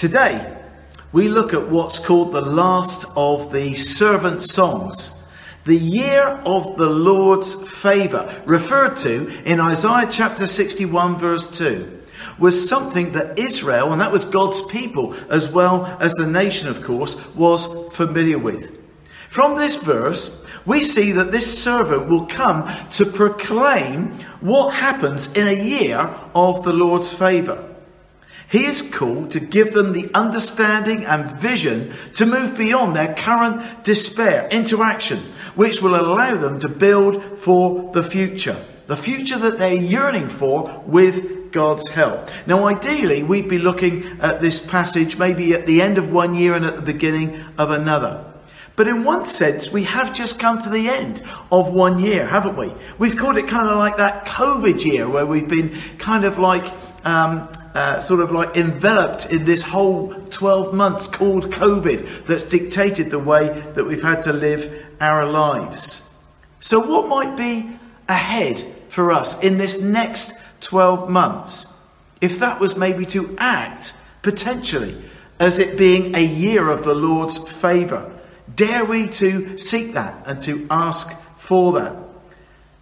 Today, we look at what's called the last of the servant songs. The year of the Lord's favour, referred to in Isaiah chapter 61, verse 2, was something that Israel, and that was God's people, as well as the nation, of course, was familiar with. From this verse, we see that this servant will come to proclaim what happens in a year of the Lord's favour. He is called to give them the understanding and vision to move beyond their current despair into action, which will allow them to build for the future. The future that they're yearning for with God's help. Now, ideally, we'd be looking at this passage maybe at the end of one year and at the beginning of another. But in one sense, we have just come to the end of one year, haven't we? We've called it kind of like that COVID year where we've been kind of like um, uh, sort of like enveloped in this whole 12 months called COVID that's dictated the way that we've had to live our lives. So, what might be ahead for us in this next 12 months? If that was maybe to act potentially as it being a year of the Lord's favour, dare we to seek that and to ask for that?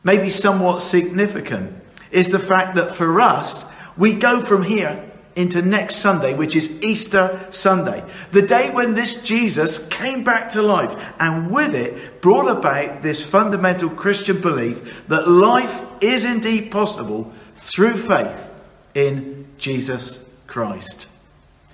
Maybe somewhat significant is the fact that for us, we go from here into next Sunday, which is Easter Sunday, the day when this Jesus came back to life and with it brought about this fundamental Christian belief that life is indeed possible through faith in Jesus Christ.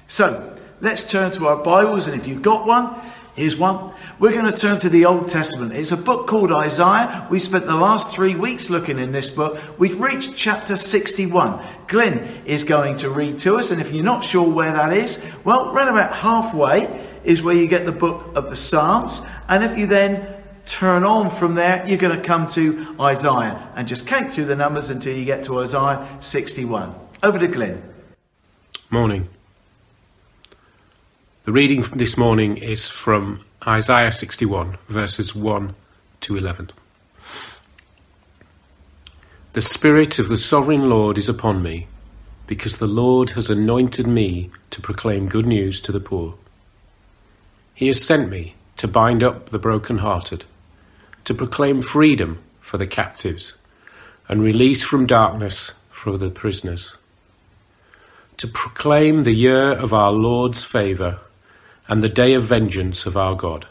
So let's turn to our Bibles, and if you've got one, here's one. We're going to turn to the Old Testament. It's a book called Isaiah. We spent the last three weeks looking in this book. We've reached chapter 61. Glenn is going to read to us, and if you're not sure where that is, well, right about halfway is where you get the book of the Psalms. And if you then turn on from there, you're going to come to Isaiah and just count through the numbers until you get to Isaiah 61. Over to Glenn. Morning. The reading this morning is from Isaiah 61, verses 1 to 11. The Spirit of the Sovereign Lord is upon me, because the Lord has anointed me to proclaim good news to the poor. He has sent me to bind up the broken-hearted, to proclaim freedom for the captives, and release from darkness for the prisoners, to proclaim the year of our Lord's favour and the day of vengeance of our God,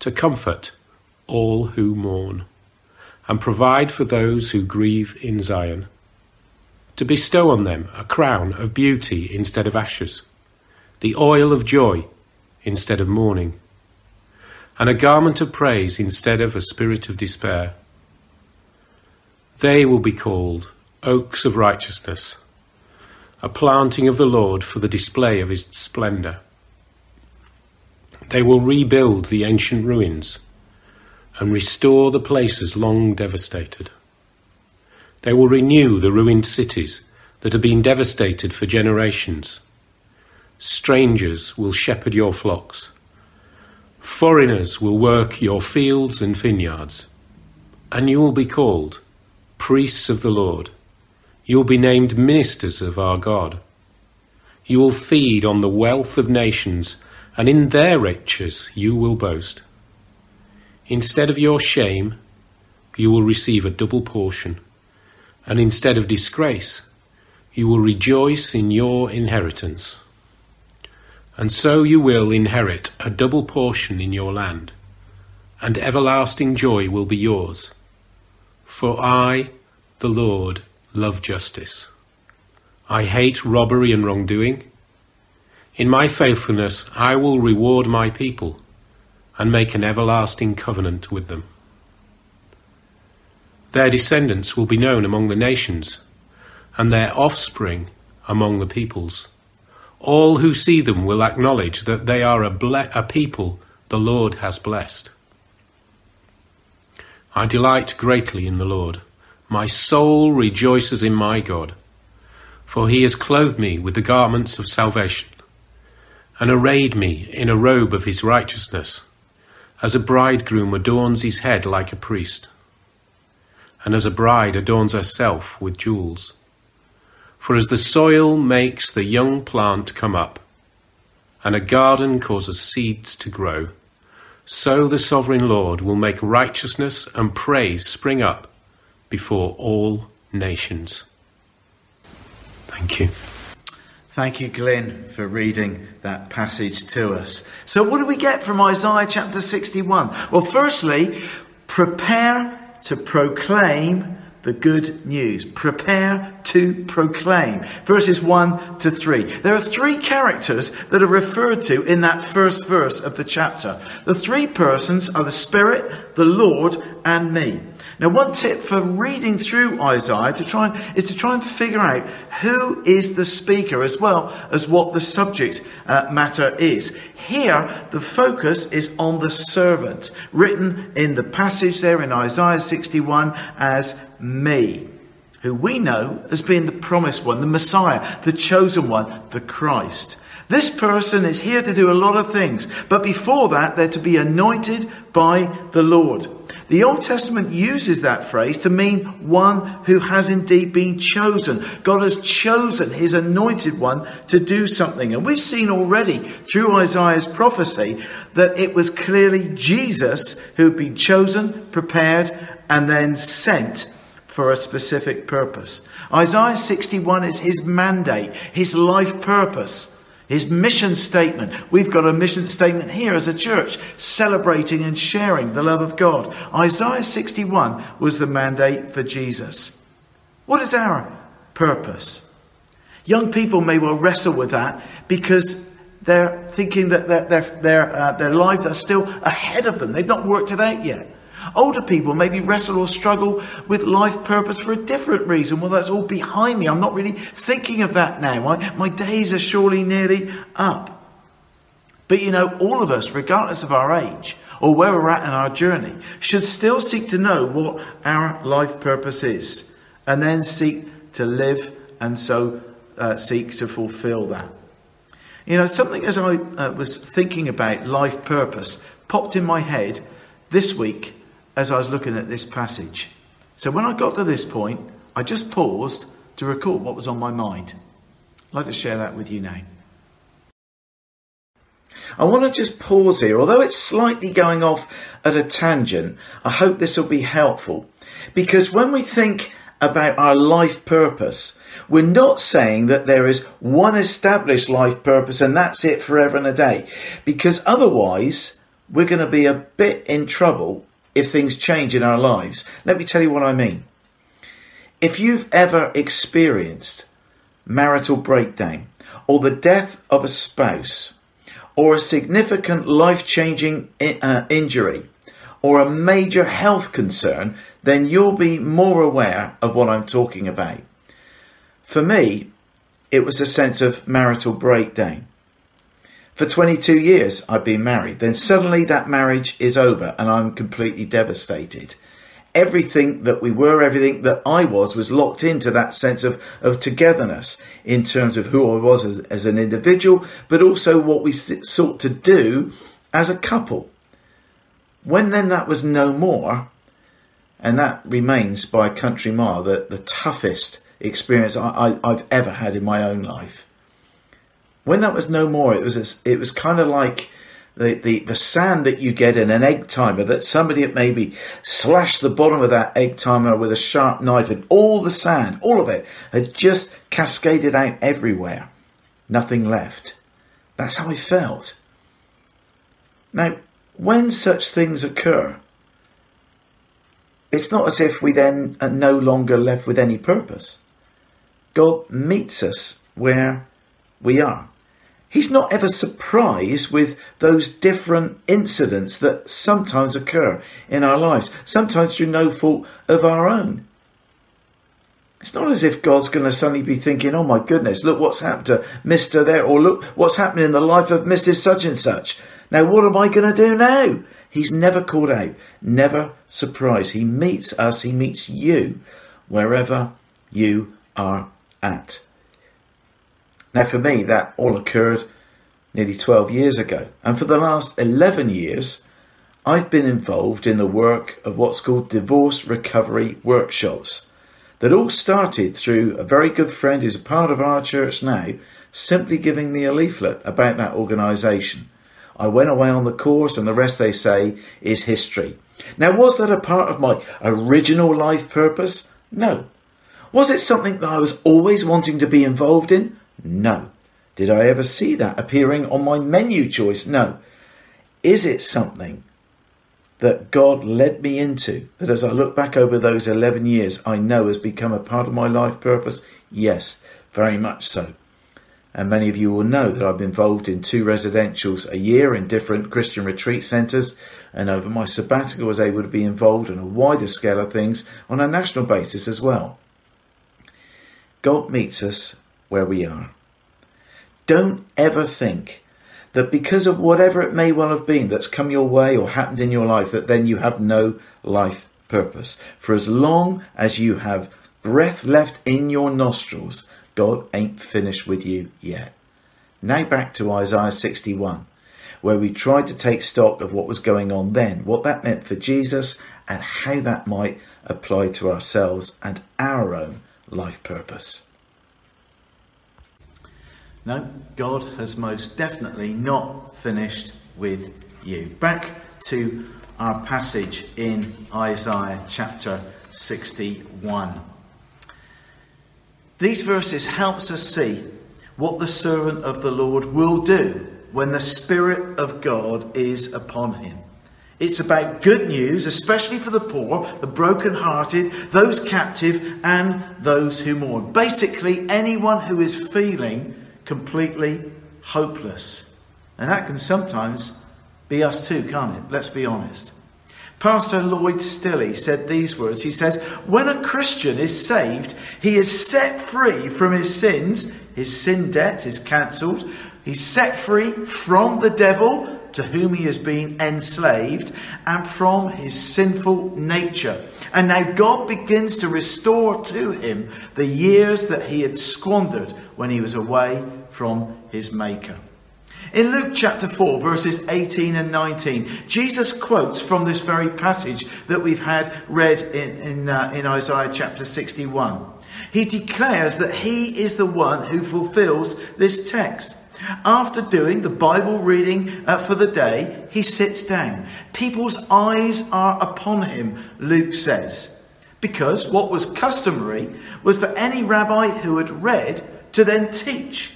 to comfort all who mourn, and provide for those who grieve in Zion, to bestow on them a crown of beauty instead of ashes, the oil of joy instead of mourning, and a garment of praise instead of a spirit of despair. They will be called oaks of righteousness, a planting of the Lord for the display of his splendour. They will rebuild the ancient ruins and restore the places long devastated. They will renew the ruined cities that have been devastated for generations. Strangers will shepherd your flocks. Foreigners will work your fields and vineyards. And you will be called priests of the Lord. You will be named ministers of our God. You will feed on the wealth of nations and in their riches you will boast. Instead of your shame, you will receive a double portion, and instead of disgrace, you will rejoice in your inheritance. And so you will inherit a double portion in your land, and everlasting joy will be yours. For I, the Lord, love justice. I hate robbery and wrongdoing. In my faithfulness I will reward my people and make an everlasting covenant with them. Their descendants will be known among the nations, and their offspring among the peoples. All who see them will acknowledge that they are a, ble- a people the Lord has blessed. I delight greatly in the Lord. My soul rejoices in my God, for he has clothed me with the garments of salvation and arrayed me in a robe of his righteousness, as a bridegroom adorns his head like a priest, and as a bride adorns herself with jewels. For as the soil makes the young plant come up, and a garden causes seeds to grow, so the sovereign Lord will make righteousness and praise spring up before all nations. Thank you. Thank you, Glenn, for reading that passage to us. So, what do we get from Isaiah chapter 61? Well, firstly, prepare to proclaim the good news. Prepare to proclaim. Verses 1 to 3. There are three characters that are referred to in that first verse of the chapter. The three persons are the Spirit, the Lord, and me. Now, one tip for reading through Isaiah to try and, is to try and figure out who is the speaker as well as what the subject uh, matter is. Here, the focus is on the servant, written in the passage there in Isaiah 61 as me, who we know as being the promised one, the Messiah, the chosen one, the Christ. This person is here to do a lot of things, but before that, they're to be anointed by the Lord. The Old Testament uses that phrase to mean one who has indeed been chosen. God has chosen his anointed one to do something. And we've seen already through Isaiah's prophecy that it was clearly Jesus who had been chosen, prepared, and then sent for a specific purpose. Isaiah 61 is his mandate, his life purpose. His mission statement. We've got a mission statement here as a church, celebrating and sharing the love of God. Isaiah 61 was the mandate for Jesus. What is our purpose? Young people may well wrestle with that because they're thinking that their, their, their, uh, their lives are still ahead of them. They've not worked it out yet. Older people maybe wrestle or struggle with life purpose for a different reason. Well, that's all behind me. I'm not really thinking of that now. My, my days are surely nearly up. But you know, all of us, regardless of our age or where we're at in our journey, should still seek to know what our life purpose is and then seek to live and so uh, seek to fulfill that. You know, something as I uh, was thinking about life purpose popped in my head this week as I was looking at this passage. So when I got to this point, I just paused to record what was on my mind. I'd like to share that with you now. I want to just pause here, although it's slightly going off at a tangent. I hope this will be helpful because when we think about our life purpose, we're not saying that there is one established life purpose and that's it forever and a day, because otherwise we're going to be a bit in trouble if things change in our lives. Let me tell you what I mean. If you've ever experienced marital breakdown or the death of a spouse or a significant life changing uh, injury or a major health concern, then you'll be more aware of what I'm talking about. For me, it was a sense of marital breakdown. For 22 years, I've been married. Then suddenly that marriage is over and I'm completely devastated. Everything that we were, everything that I was, was locked into that sense of, of togetherness in terms of who I was as, as an individual, but also what we sought to do as a couple. When then that was no more, and that remains by a country mile the, the toughest experience I, I, I've ever had in my own life when that was no more, it was it was kind of like the, the, the sand that you get in an egg timer that somebody had maybe slashed the bottom of that egg timer with a sharp knife and all the sand, all of it, had just cascaded out everywhere. Nothing left. That's how I felt. Now, when such things occur, it's not as if we then are no longer left with any purpose. God meets us where we are. He's not ever surprised with those different incidents that sometimes occur in our lives, sometimes through no fault of our own. It's not as if God's going to suddenly be thinking, oh my goodness, look what's happened to Mr. there, or look what's happening in the life of Mrs. Such and Such. Now, what am I going to do now? He's never called out, never surprised. He meets us, he meets you wherever you are at. Now, for me, that all occurred nearly 12 years ago. And for the last 11 years, I've been involved in the work of what's called divorce recovery workshops that all started through a very good friend who's a part of our church now, simply giving me a leaflet about that organisation. I went away on the course, and the rest they say is history. Now, was that a part of my original life purpose? No. Was it something that I was always wanting to be involved in? No. Did I ever see that appearing on my menu choice? No. Is it something that God led me into that as I look back over those 11 years, I know has become a part of my life purpose? Yes, very much so. And many of you will know that I've been involved in two residentials a year in different Christian retreat centres, and over my sabbatical I was able to be involved in a wider scale of things on a national basis as well. God meets us where we are. Don't ever think that because of whatever it may well have been that's come your way or happened in your life, that then you have no life purpose. For as long as you have breath left in your nostrils, God ain't finished with you yet. Now back to Isaiah 61, where we tried to take stock of what was going on then, what that meant for Jesus, and how that might apply to ourselves and our own life purpose. No, God has most definitely not finished with you. Back to our passage in Isaiah chapter 61. These verses helps us see what the servant of the Lord will do when the spirit of God is upon him. It's about good news, especially for the poor, the broken-hearted, those captive, and those who mourn. Basically, anyone who is feeling completely hopeless. And that can sometimes be us too, can't it? Let's be honest. Pastor Lloyd Stilley said these words. He says, When a Christian is saved, he is set free from his sins, his sin debt is cancelled, he's set free from the devil to whom he has been enslaved and from his sinful nature. And now God begins to restore to him the years that he had squandered when he was away from his Maker. In Luke chapter 4, verses 18 and 19, Jesus quotes from this very passage that we've had read in, in, uh, in Isaiah chapter 61. He declares that he is the one who fulfills this text. After doing the Bible reading uh, for the day, he sits down. People's eyes are upon him, Luke says. Because what was customary was for any rabbi who had read to then teach.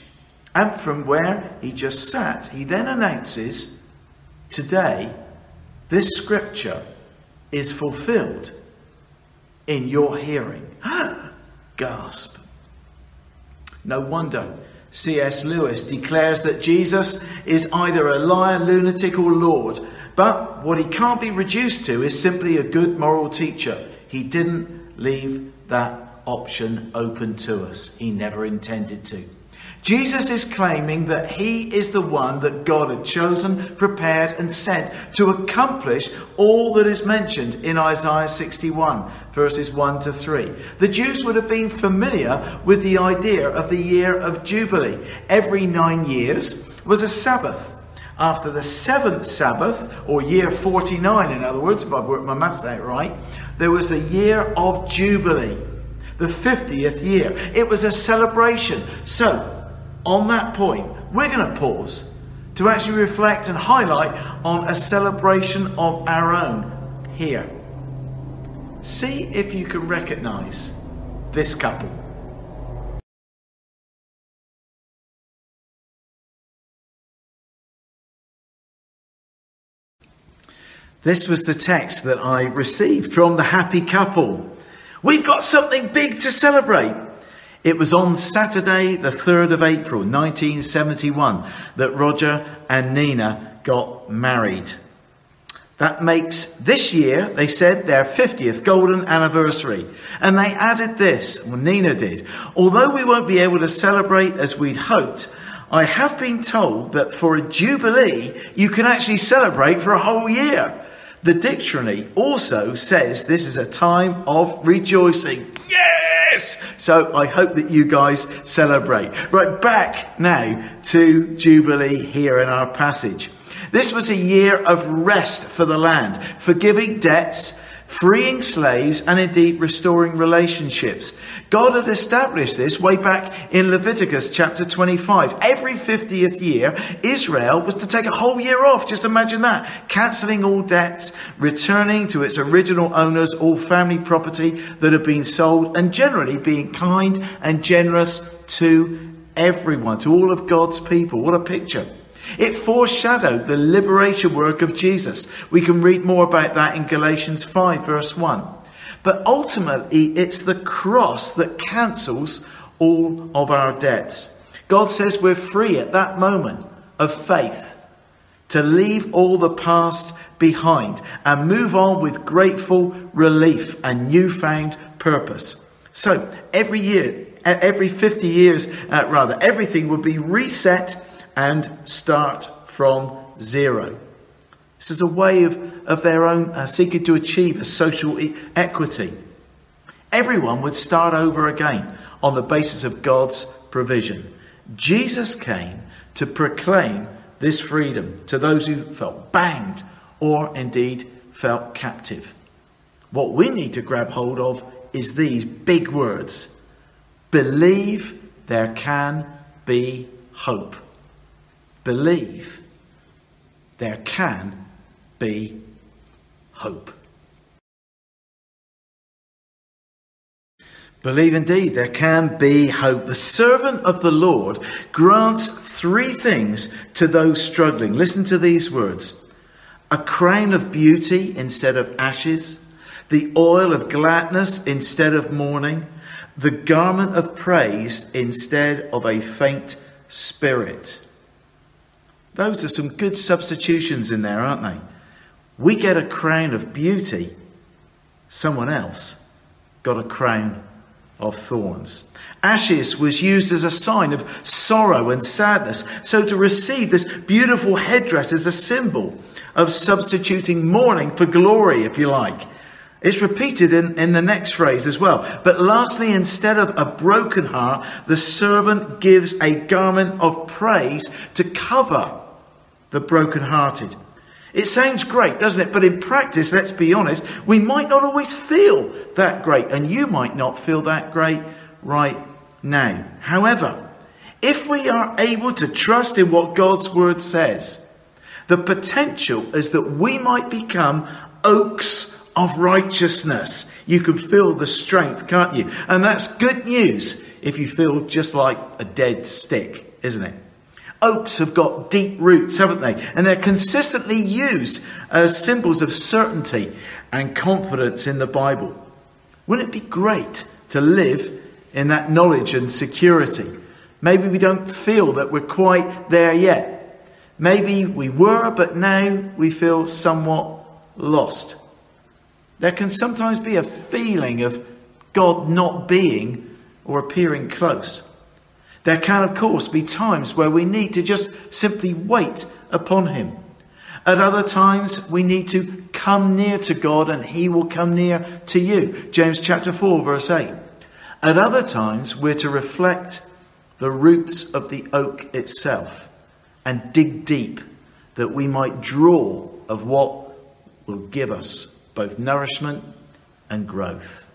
And from where he just sat, he then announces, Today, this scripture is fulfilled in your hearing. Gasp. No wonder C.S. Lewis declares that Jesus is either a liar, lunatic, or Lord. But what he can't be reduced to is simply a good moral teacher. He didn't leave that option open to us, he never intended to. Jesus is claiming that he is the one that God had chosen, prepared, and sent to accomplish all that is mentioned in Isaiah 61, verses 1 to 3. The Jews would have been familiar with the idea of the year of Jubilee. Every nine years was a Sabbath. After the seventh Sabbath, or year 49, in other words, if I've worked my maths out right, there was a year of Jubilee, the 50th year. It was a celebration. So, on that point, we're going to pause to actually reflect and highlight on a celebration of our own here. See if you can recognize this couple. This was the text that I received from the happy couple. We've got something big to celebrate. It was on Saturday, the 3rd of April 1971, that Roger and Nina got married. That makes this year, they said, their 50th golden anniversary. And they added this, well, Nina did. Although we won't be able to celebrate as we'd hoped, I have been told that for a jubilee, you can actually celebrate for a whole year. The dictionary also says this is a time of rejoicing. Yes! So I hope that you guys celebrate. Right, back now to Jubilee here in our passage. This was a year of rest for the land, forgiving debts, freeing slaves and indeed restoring relationships. God had established this way back in Leviticus chapter 25. Every 50th year, Israel was to take a whole year off. Just imagine that. Cancelling all debts, returning to its original owners all family property that had been sold, and generally being kind and generous to everyone, to all of God's people. What a picture. It foreshadowed the liberation work of Jesus. We can read more about that in Galatians 5, verse 1. But ultimately, it's the cross that cancels all of our debts. God says we're free at that moment of faith to leave all the past behind and move on with grateful relief and newfound purpose. So every year, every 50 years, uh, rather, everything would be reset and start from zero. This is a way of, of their own uh, seeking to achieve a social e- equity. Everyone would start over again on the basis of God's provision. Jesus came to proclaim this freedom to those who felt banged or indeed felt captive. What we need to grab hold of is these big words believe there can be hope believe there can be hope. Believe indeed there can be hope. The servant of the Lord grants three things to those struggling. Listen to these words a crown of beauty instead of ashes, the oil of gladness instead of mourning, the garment of praise instead of a faint spirit. Those are some good substitutions in there, aren't they? We get a crown of beauty, someone else got a crown of thorns. Ashes was used as a sign of sorrow and sadness. So to receive this beautiful headdress is a symbol of substituting mourning for glory, if you like. It's repeated in, in the next phrase as well. But lastly, instead of a broken heart, the servant gives a garment of praise to cover the brokenhearted. It sounds great, doesn't it? But in practice, let's be honest, we might not always feel that great, and you might not feel that great right now. However, if we are able to trust in what God's word says, the potential is that we might become oaks of righteousness. You can feel the strength, can't you? And that's good news if you feel just like a dead stick, isn't it? Oaks have got deep roots, haven't they? And they're consistently used as symbols of certainty and confidence in the Bible. Wouldn't it be great to live in that knowledge and security? Maybe we don't feel that we're quite there yet. Maybe we were, but now we feel somewhat lost. There can sometimes be a feeling of God not being or appearing close. There can, of course, be times where we need to just simply wait upon Him. At other times, we need to come near to God and He will come near to you. James chapter 4, verse 8. At other times, we're to reflect the roots of the oak itself and dig deep that we might draw of what will give us both nourishment and growth.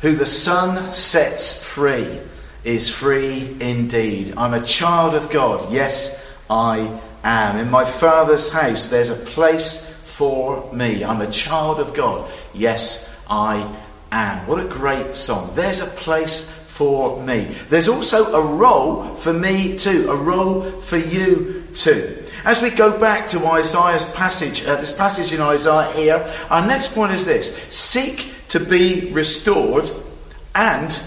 Who the Son sets free is free indeed. I'm a child of God. Yes, I am. In my Father's house, there's a place for me. I'm a child of God. Yes, I am. What a great song. There's a place for me. There's also a role for me too, a role for you too. As we go back to Isaiah's passage, uh, this passage in Isaiah here, our next point is this seek to be restored and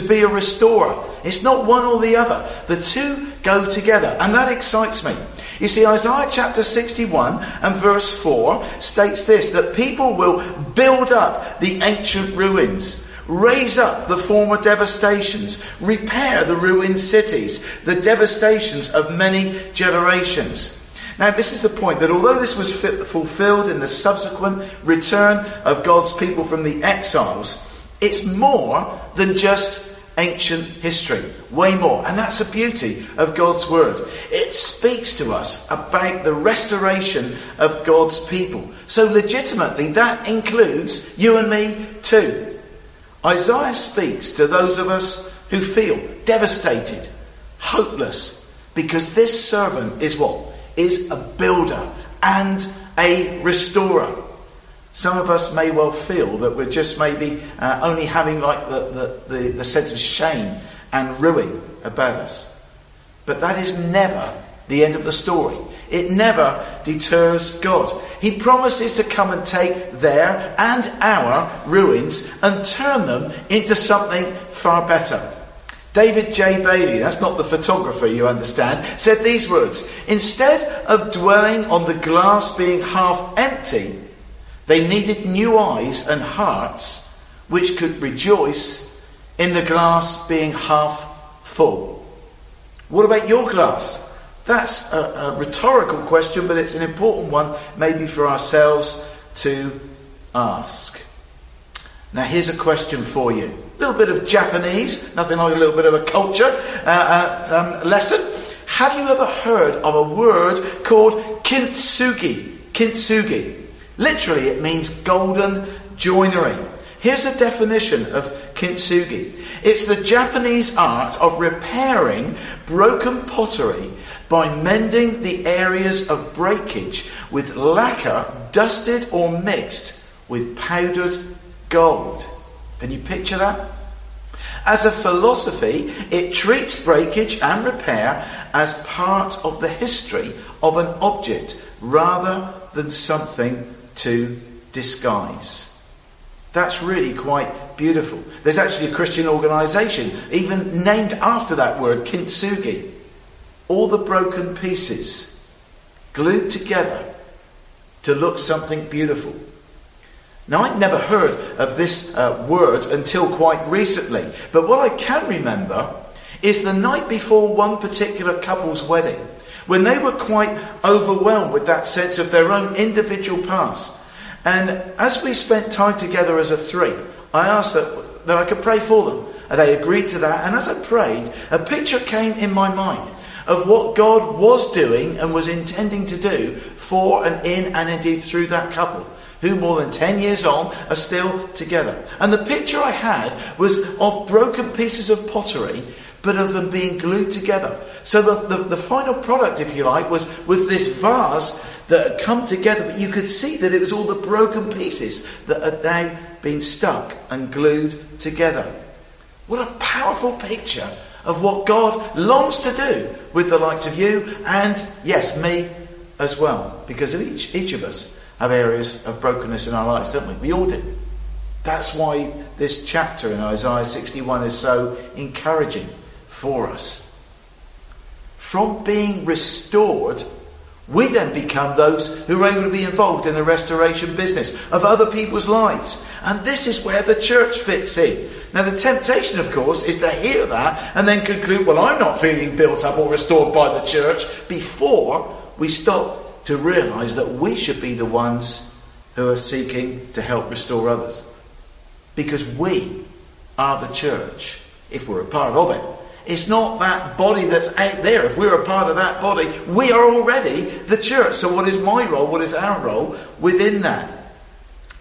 to be a restorer. It's not one or the other. The two go together, and that excites me. You see, Isaiah chapter 61 and verse 4 states this that people will build up the ancient ruins, raise up the former devastations, repair the ruined cities, the devastations of many generations. Now, this is the point that although this was fulfilled in the subsequent return of God's people from the exiles, it's more than just ancient history. Way more. And that's the beauty of God's Word. It speaks to us about the restoration of God's people. So, legitimately, that includes you and me too. Isaiah speaks to those of us who feel devastated, hopeless, because this servant is what? Is a builder and a restorer. Some of us may well feel that we're just maybe uh, only having like the, the, the, the sense of shame and ruin about us. But that is never the end of the story. It never deters God. He promises to come and take their and our ruins and turn them into something far better. David J. Bailey, that's not the photographer, you understand, said these words Instead of dwelling on the glass being half empty, they needed new eyes and hearts which could rejoice in the glass being half full. What about your glass? That's a, a, rhetorical question, but it's an important one, maybe for ourselves to ask. Now, here's a question for you. A little bit of Japanese, nothing like a little bit of a culture uh, uh, um, lesson. Have you ever heard of a word called kintsugi? Kintsugi. Literally, it means golden joinery. Here's a definition of kintsugi it's the Japanese art of repairing broken pottery by mending the areas of breakage with lacquer dusted or mixed with powdered gold. Can you picture that? As a philosophy, it treats breakage and repair as part of the history of an object rather than something to disguise. That's really quite beautiful. There's actually a Christian organisation even named after that word, kintsugi. All the broken pieces glued together to look something beautiful. Now, I'd never heard of this uh, word until quite recently, but what I can remember is the night before one particular couple's wedding, when they were quite overwhelmed with that sense of their own individual past. And as we spent time together as a three, I asked that, that I could pray for them. And they agreed to that. And as I prayed, a picture came in my mind of what God was doing and was intending to do for and in and indeed through that couple who more than 10 years on are still together. And the picture I had was of broken pieces of pottery, but of them being glued together. So the, the, the, final product, if you like, was, was this vase that had come together, but you could see that it was all the broken pieces that had now been stuck and glued together. What a powerful picture of what God longs to do with the likes of you and, yes, me as well, because of each, each of us have areas of brokenness in our lives, don't we? We all do. That's why this chapter in Isaiah 61 is so encouraging for us. From being restored, we then become those who are able to be involved in the restoration business of other people's lives. And this is where the church fits in. Now, the temptation, of course, is to hear that and then conclude, well, I'm not feeling built up or restored by the church before we stop to realize that we should be the ones who are seeking to help restore others. Because we are the church, if we're a part of it. It's not that body that's out there. If we're a part of that body, we are already the church. So, what is my role? What is our role within that?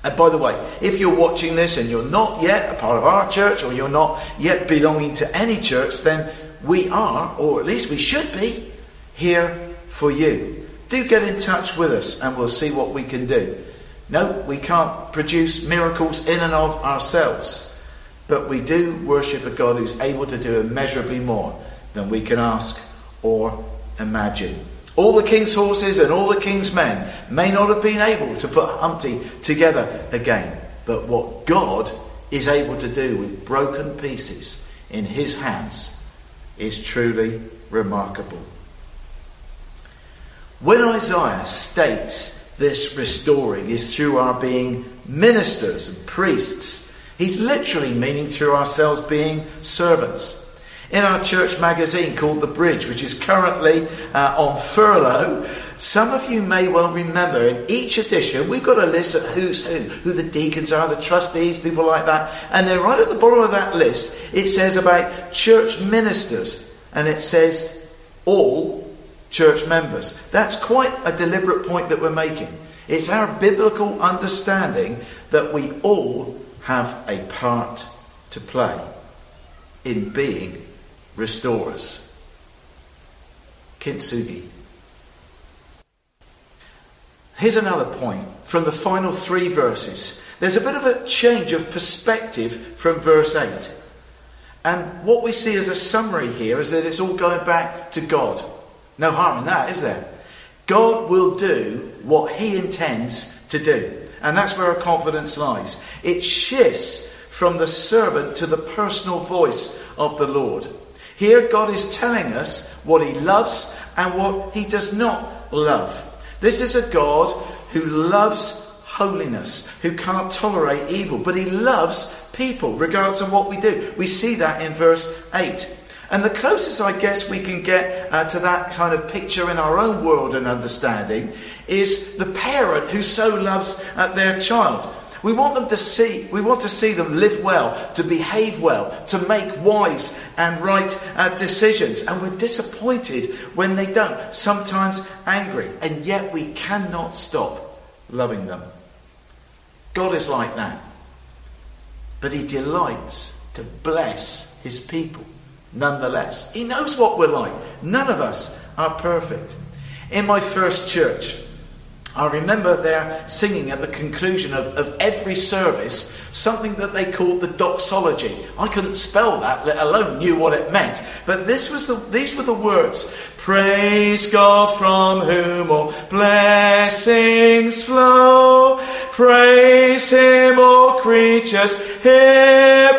And by the way, if you're watching this and you're not yet a part of our church or you're not yet belonging to any church, then we are, or at least we should be, here for you do get in touch with us and we'll see what we can do. No, we can't produce miracles in and of ourselves, but we do worship a God who's able to do immeasurably more than we can ask or imagine. All the king's horses and all the king's men may not have been able to put Humpty together again, but what God is able to do with broken pieces in his hands is truly remarkable. When Isaiah states this restoring is through our being ministers and priests, he's literally meaning through ourselves being servants. In our church magazine called The Bridge, which is currently uh, on furlough, Some of you may well remember in each edition, we've got a list of who's who, who the deacons are, the trustees, people like that. And then right at the bottom of that list, it says about church ministers. And it says all church members. That's quite a deliberate point that we're making. It's our biblical understanding that we all have a part to play in being restorers. Kintsugi. Here's another point from the final three verses. There's a bit of a change of perspective from verse 8. And what we see as a summary here is that it's all going back to God. No harm in that, is there? God will do what He intends to do. And that's where our confidence lies. It shifts from the servant to the personal voice of the Lord. Here, God is telling us what He loves and what He does not love. This is a God who loves holiness, who can't tolerate evil, but He loves people, regardless of what we do. We see that in verse 8. And the closest I guess we can get uh, to that kind of picture in our own world and understanding is the parent who so loves uh, their child. We want them to see, we want to see them live well, to behave well, to make wise and right uh, decisions. And we're disappointed when they don't, sometimes angry. And yet we cannot stop loving them. God is like that. But He delights to bless His people nonetheless. He knows what we're like. None of us are perfect. In my first church, I remember there singing at the conclusion of, of every service something that they called the doxology. I couldn't spell that, let alone knew what it meant. But this was the, these were the words Praise God from whom all blessings flow. Praise Him, all creatures here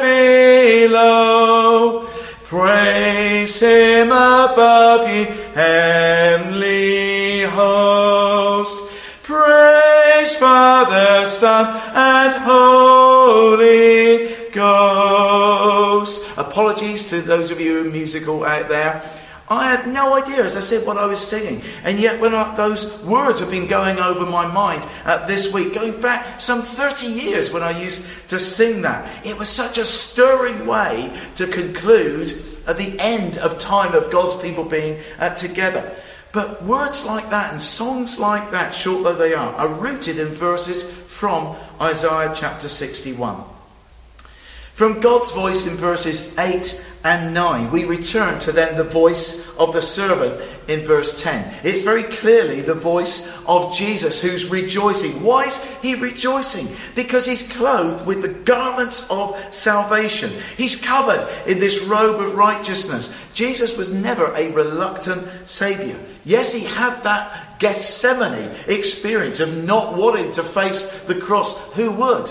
below. Praise him above ye heavenly host. Praise Father, Son, and Holy Ghost. Apologies to those of you musical out there. I had no idea, as I said, what I was singing. And yet, when I, those words have been going over my mind uh, this week, going back some 30 years when I used to sing that, it was such a stirring way to conclude at the end of time of God's people being uh, together. But words like that and songs like that, short though they are, are rooted in verses from Isaiah chapter 61. From God's voice in verses 8 and 9, we return to then the voice of the servant in verse 10. It's very clearly the voice of Jesus who's rejoicing. Why is he rejoicing? Because he's clothed with the garments of salvation. He's covered in this robe of righteousness. Jesus was never a reluctant Saviour. Yes, he had that Gethsemane experience of not wanting to face the cross. Who would?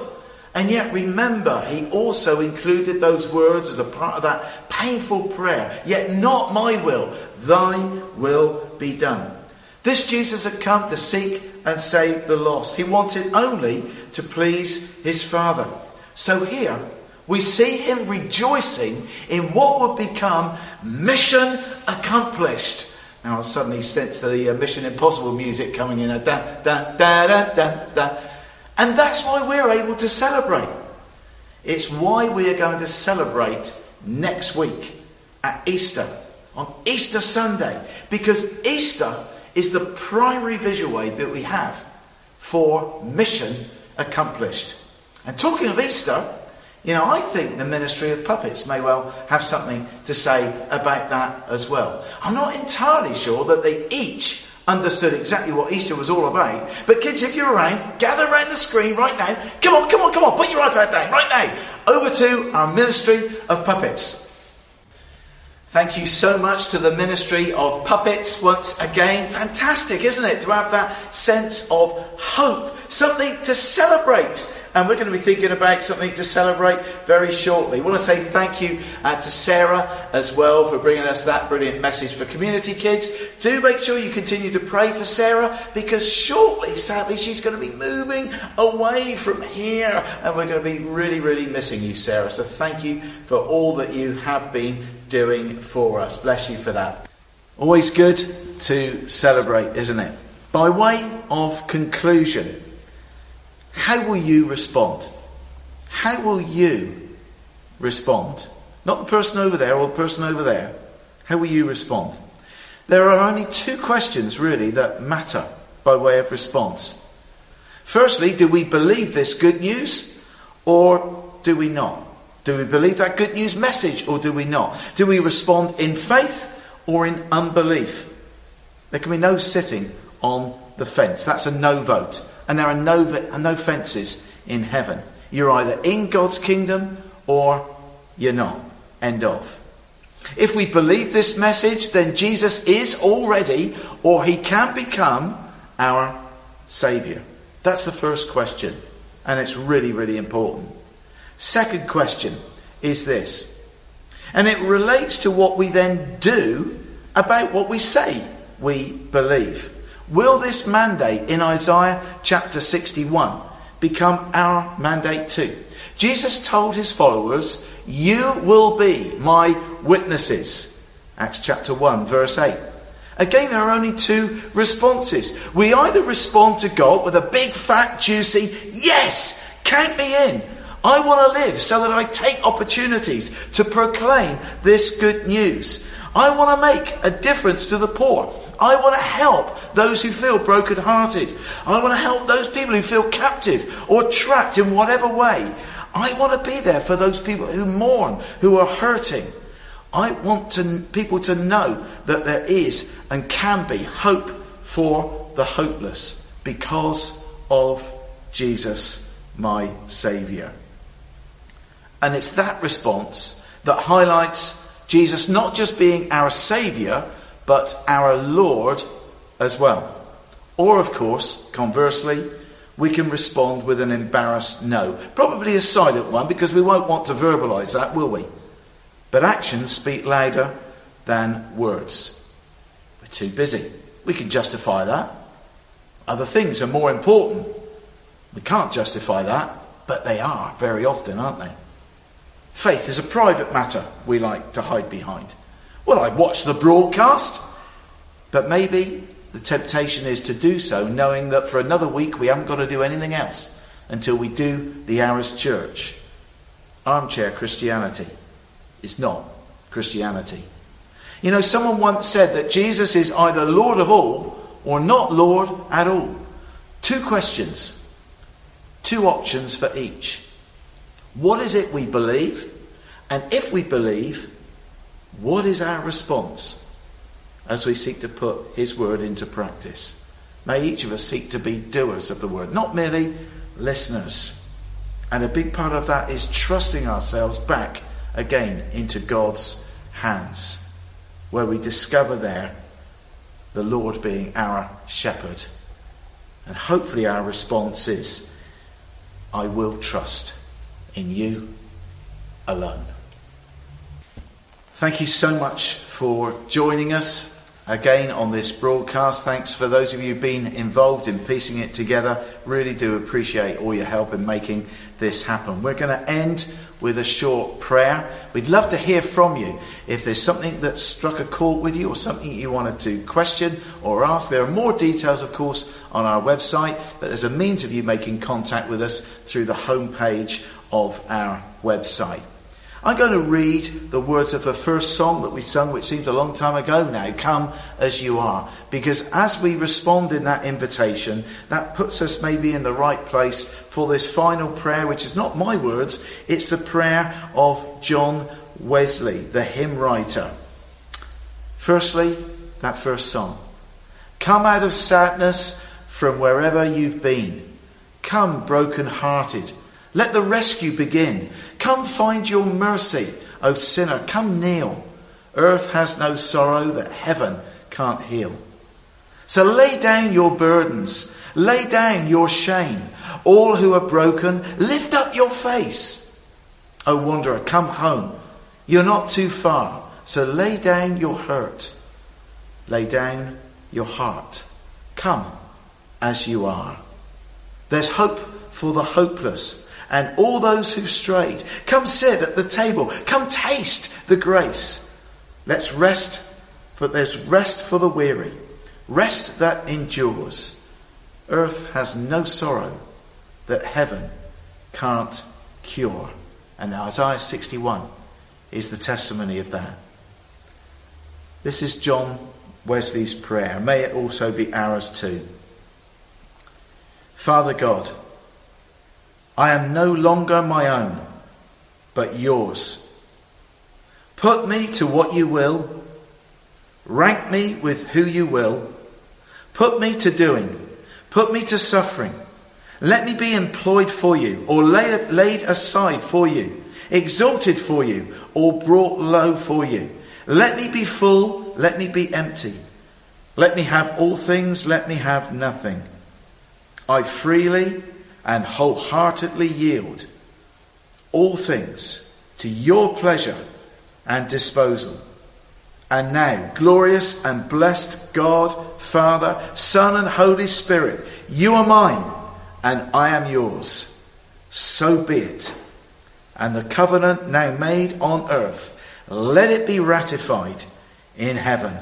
And yet, remember, he also included those words as a part of that painful prayer. Yet, not my will, thy will be done. This Jesus had come to seek and save the lost. He wanted only to please his Father. So, here we see him rejoicing in what would become mission accomplished. Now, I suddenly sense the uh, Mission Impossible music coming in. Da, da, da, da, da, da. And that's why we're able to celebrate. It's why we are going to celebrate next week at Easter, on Easter Sunday, because Easter is the primary visual aid that we have for mission accomplished. And talking of Easter, you know, I think the Ministry of Puppets may well have something to say about that as well. I'm not entirely sure that they each understood exactly what Easter was all about. But kids, if you're around, gather around the screen right now. Come on, come on, come on, put your iPad down right now. Over to our Ministry of Puppets. Thank you so much to the Ministry of Puppets once again. Fantastic, isn't it? To have that sense of hope, something to celebrate and we're going to be thinking about something to celebrate very shortly. I want to say thank you uh, to Sarah as well for bringing us that brilliant message for community kids. Do make sure you continue to pray for Sarah because shortly, sadly, she's going to be moving away from here and we're going to be really, really missing you, Sarah. So thank you for all that you have been doing for us. Bless you for that. Always good to celebrate, isn't it? By way of conclusion, how will you respond? How will you respond? Not the person over there or the person over there. How will you respond? There are only two questions really that matter by way of response. Firstly, do we believe this good news or do we not? Do we believe that good news message or do we not? Do we respond in faith or in unbelief? There can be no sitting on the fence. That's a no vote. And there are no, no fences in heaven. You're either in God's kingdom or you're not. End of. If we believe this message, then Jesus is already or he can become our Saviour. That's the first question. And it's really, really important. Second question is this. And it relates to what we then do about what we say we believe. Will this mandate in Isaiah chapter 61 become our mandate too? Jesus told his followers, You will be my witnesses. Acts chapter 1, verse 8. Again, there are only two responses. We either respond to God with a big, fat, juicy, yes, count me in. I want to live so that I take opportunities to proclaim this good news. I want to make a difference to the poor. I want to help those who feel brokenhearted. I want to help those people who feel captive or trapped in whatever way. I want to be there for those people who mourn, who are hurting. I want to, people to know that there is and can be hope for the hopeless because of Jesus, my Saviour. And it's that response that highlights Jesus not just being our Saviour, but our Lord as well. Or, of course, conversely, we can respond with an embarrassed no. Probably a silent one because we won't want to verbalise that, will we? But actions speak louder than words. We're too busy. We can justify that. Other things are more important. We can't justify that, but they are very often, aren't they? Faith is a private matter we like to hide behind. Well, I watch the broadcast, but maybe the temptation is to do so knowing that for another week we haven't got to do anything else until we do the hours church. Armchair Christianity is not Christianity. You know, someone once said that Jesus is either Lord of all or not Lord at all. Two questions, two options for each. What is it we believe? And if we believe, what is our response as we seek to put His word into practice? May each of us seek to be doers of the word, not merely listeners. And a big part of that is trusting ourselves back again into God's hands, where we discover there the Lord being our shepherd. And hopefully, our response is, I will trust in you alone. Thank you so much for joining us again on this broadcast. Thanks for those of you who've been involved in piecing it together. Really do appreciate all your help in making this happen. We're going to end with a short prayer. We'd love to hear from you. If there's something that struck a chord with you or something you wanted to question or ask, there are more details, of course, on our website, but there's a means of you making contact with us through the homepage of our website. I'm going to read the words of the first song that we sung, which seems a long time ago now, Come As You Are. Because as we respond in that invitation, that puts us maybe in the right place for this final prayer, which is not my words, it's the prayer of John Wesley, the hymn writer. Firstly, that first song. Come out of sadness from wherever you've been. Come broken hearted let the rescue begin. Come find your mercy, O sinner. Come kneel. Earth has no sorrow that heaven can't heal. So lay down your burdens, lay down your shame. All who are broken, lift up your face. O wanderer, come home. You're not too far. So lay down your hurt, lay down your heart. Come as you are. There's hope for the hopeless and all those who've strayed. Come sit at the table. Come taste the grace. Let's rest, for there's rest for the weary. rest that endures. Earth has no sorrow that heaven can't cure. And Isaiah 61 is the testimony of that. This is John Wesley's prayer. May it also be ours too. Father God, I am no longer my own, but yours. Put me to what you will, rank me with who you will, put me to doing, put me to suffering. Let me be employed for you, or lay, laid aside for you, exalted for you, or brought low for you. Let me be full, let me be empty. Let me have all things, let me have nothing. I freely and wholeheartedly yield all things to your pleasure and disposal. And now, glorious and blessed God, Father, Son, and Holy Spirit, you are mine and I am yours. So be it. And the covenant now made on earth, let it be ratified in heaven.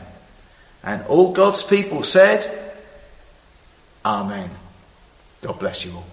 And all God's people said, Amen. God bless you all.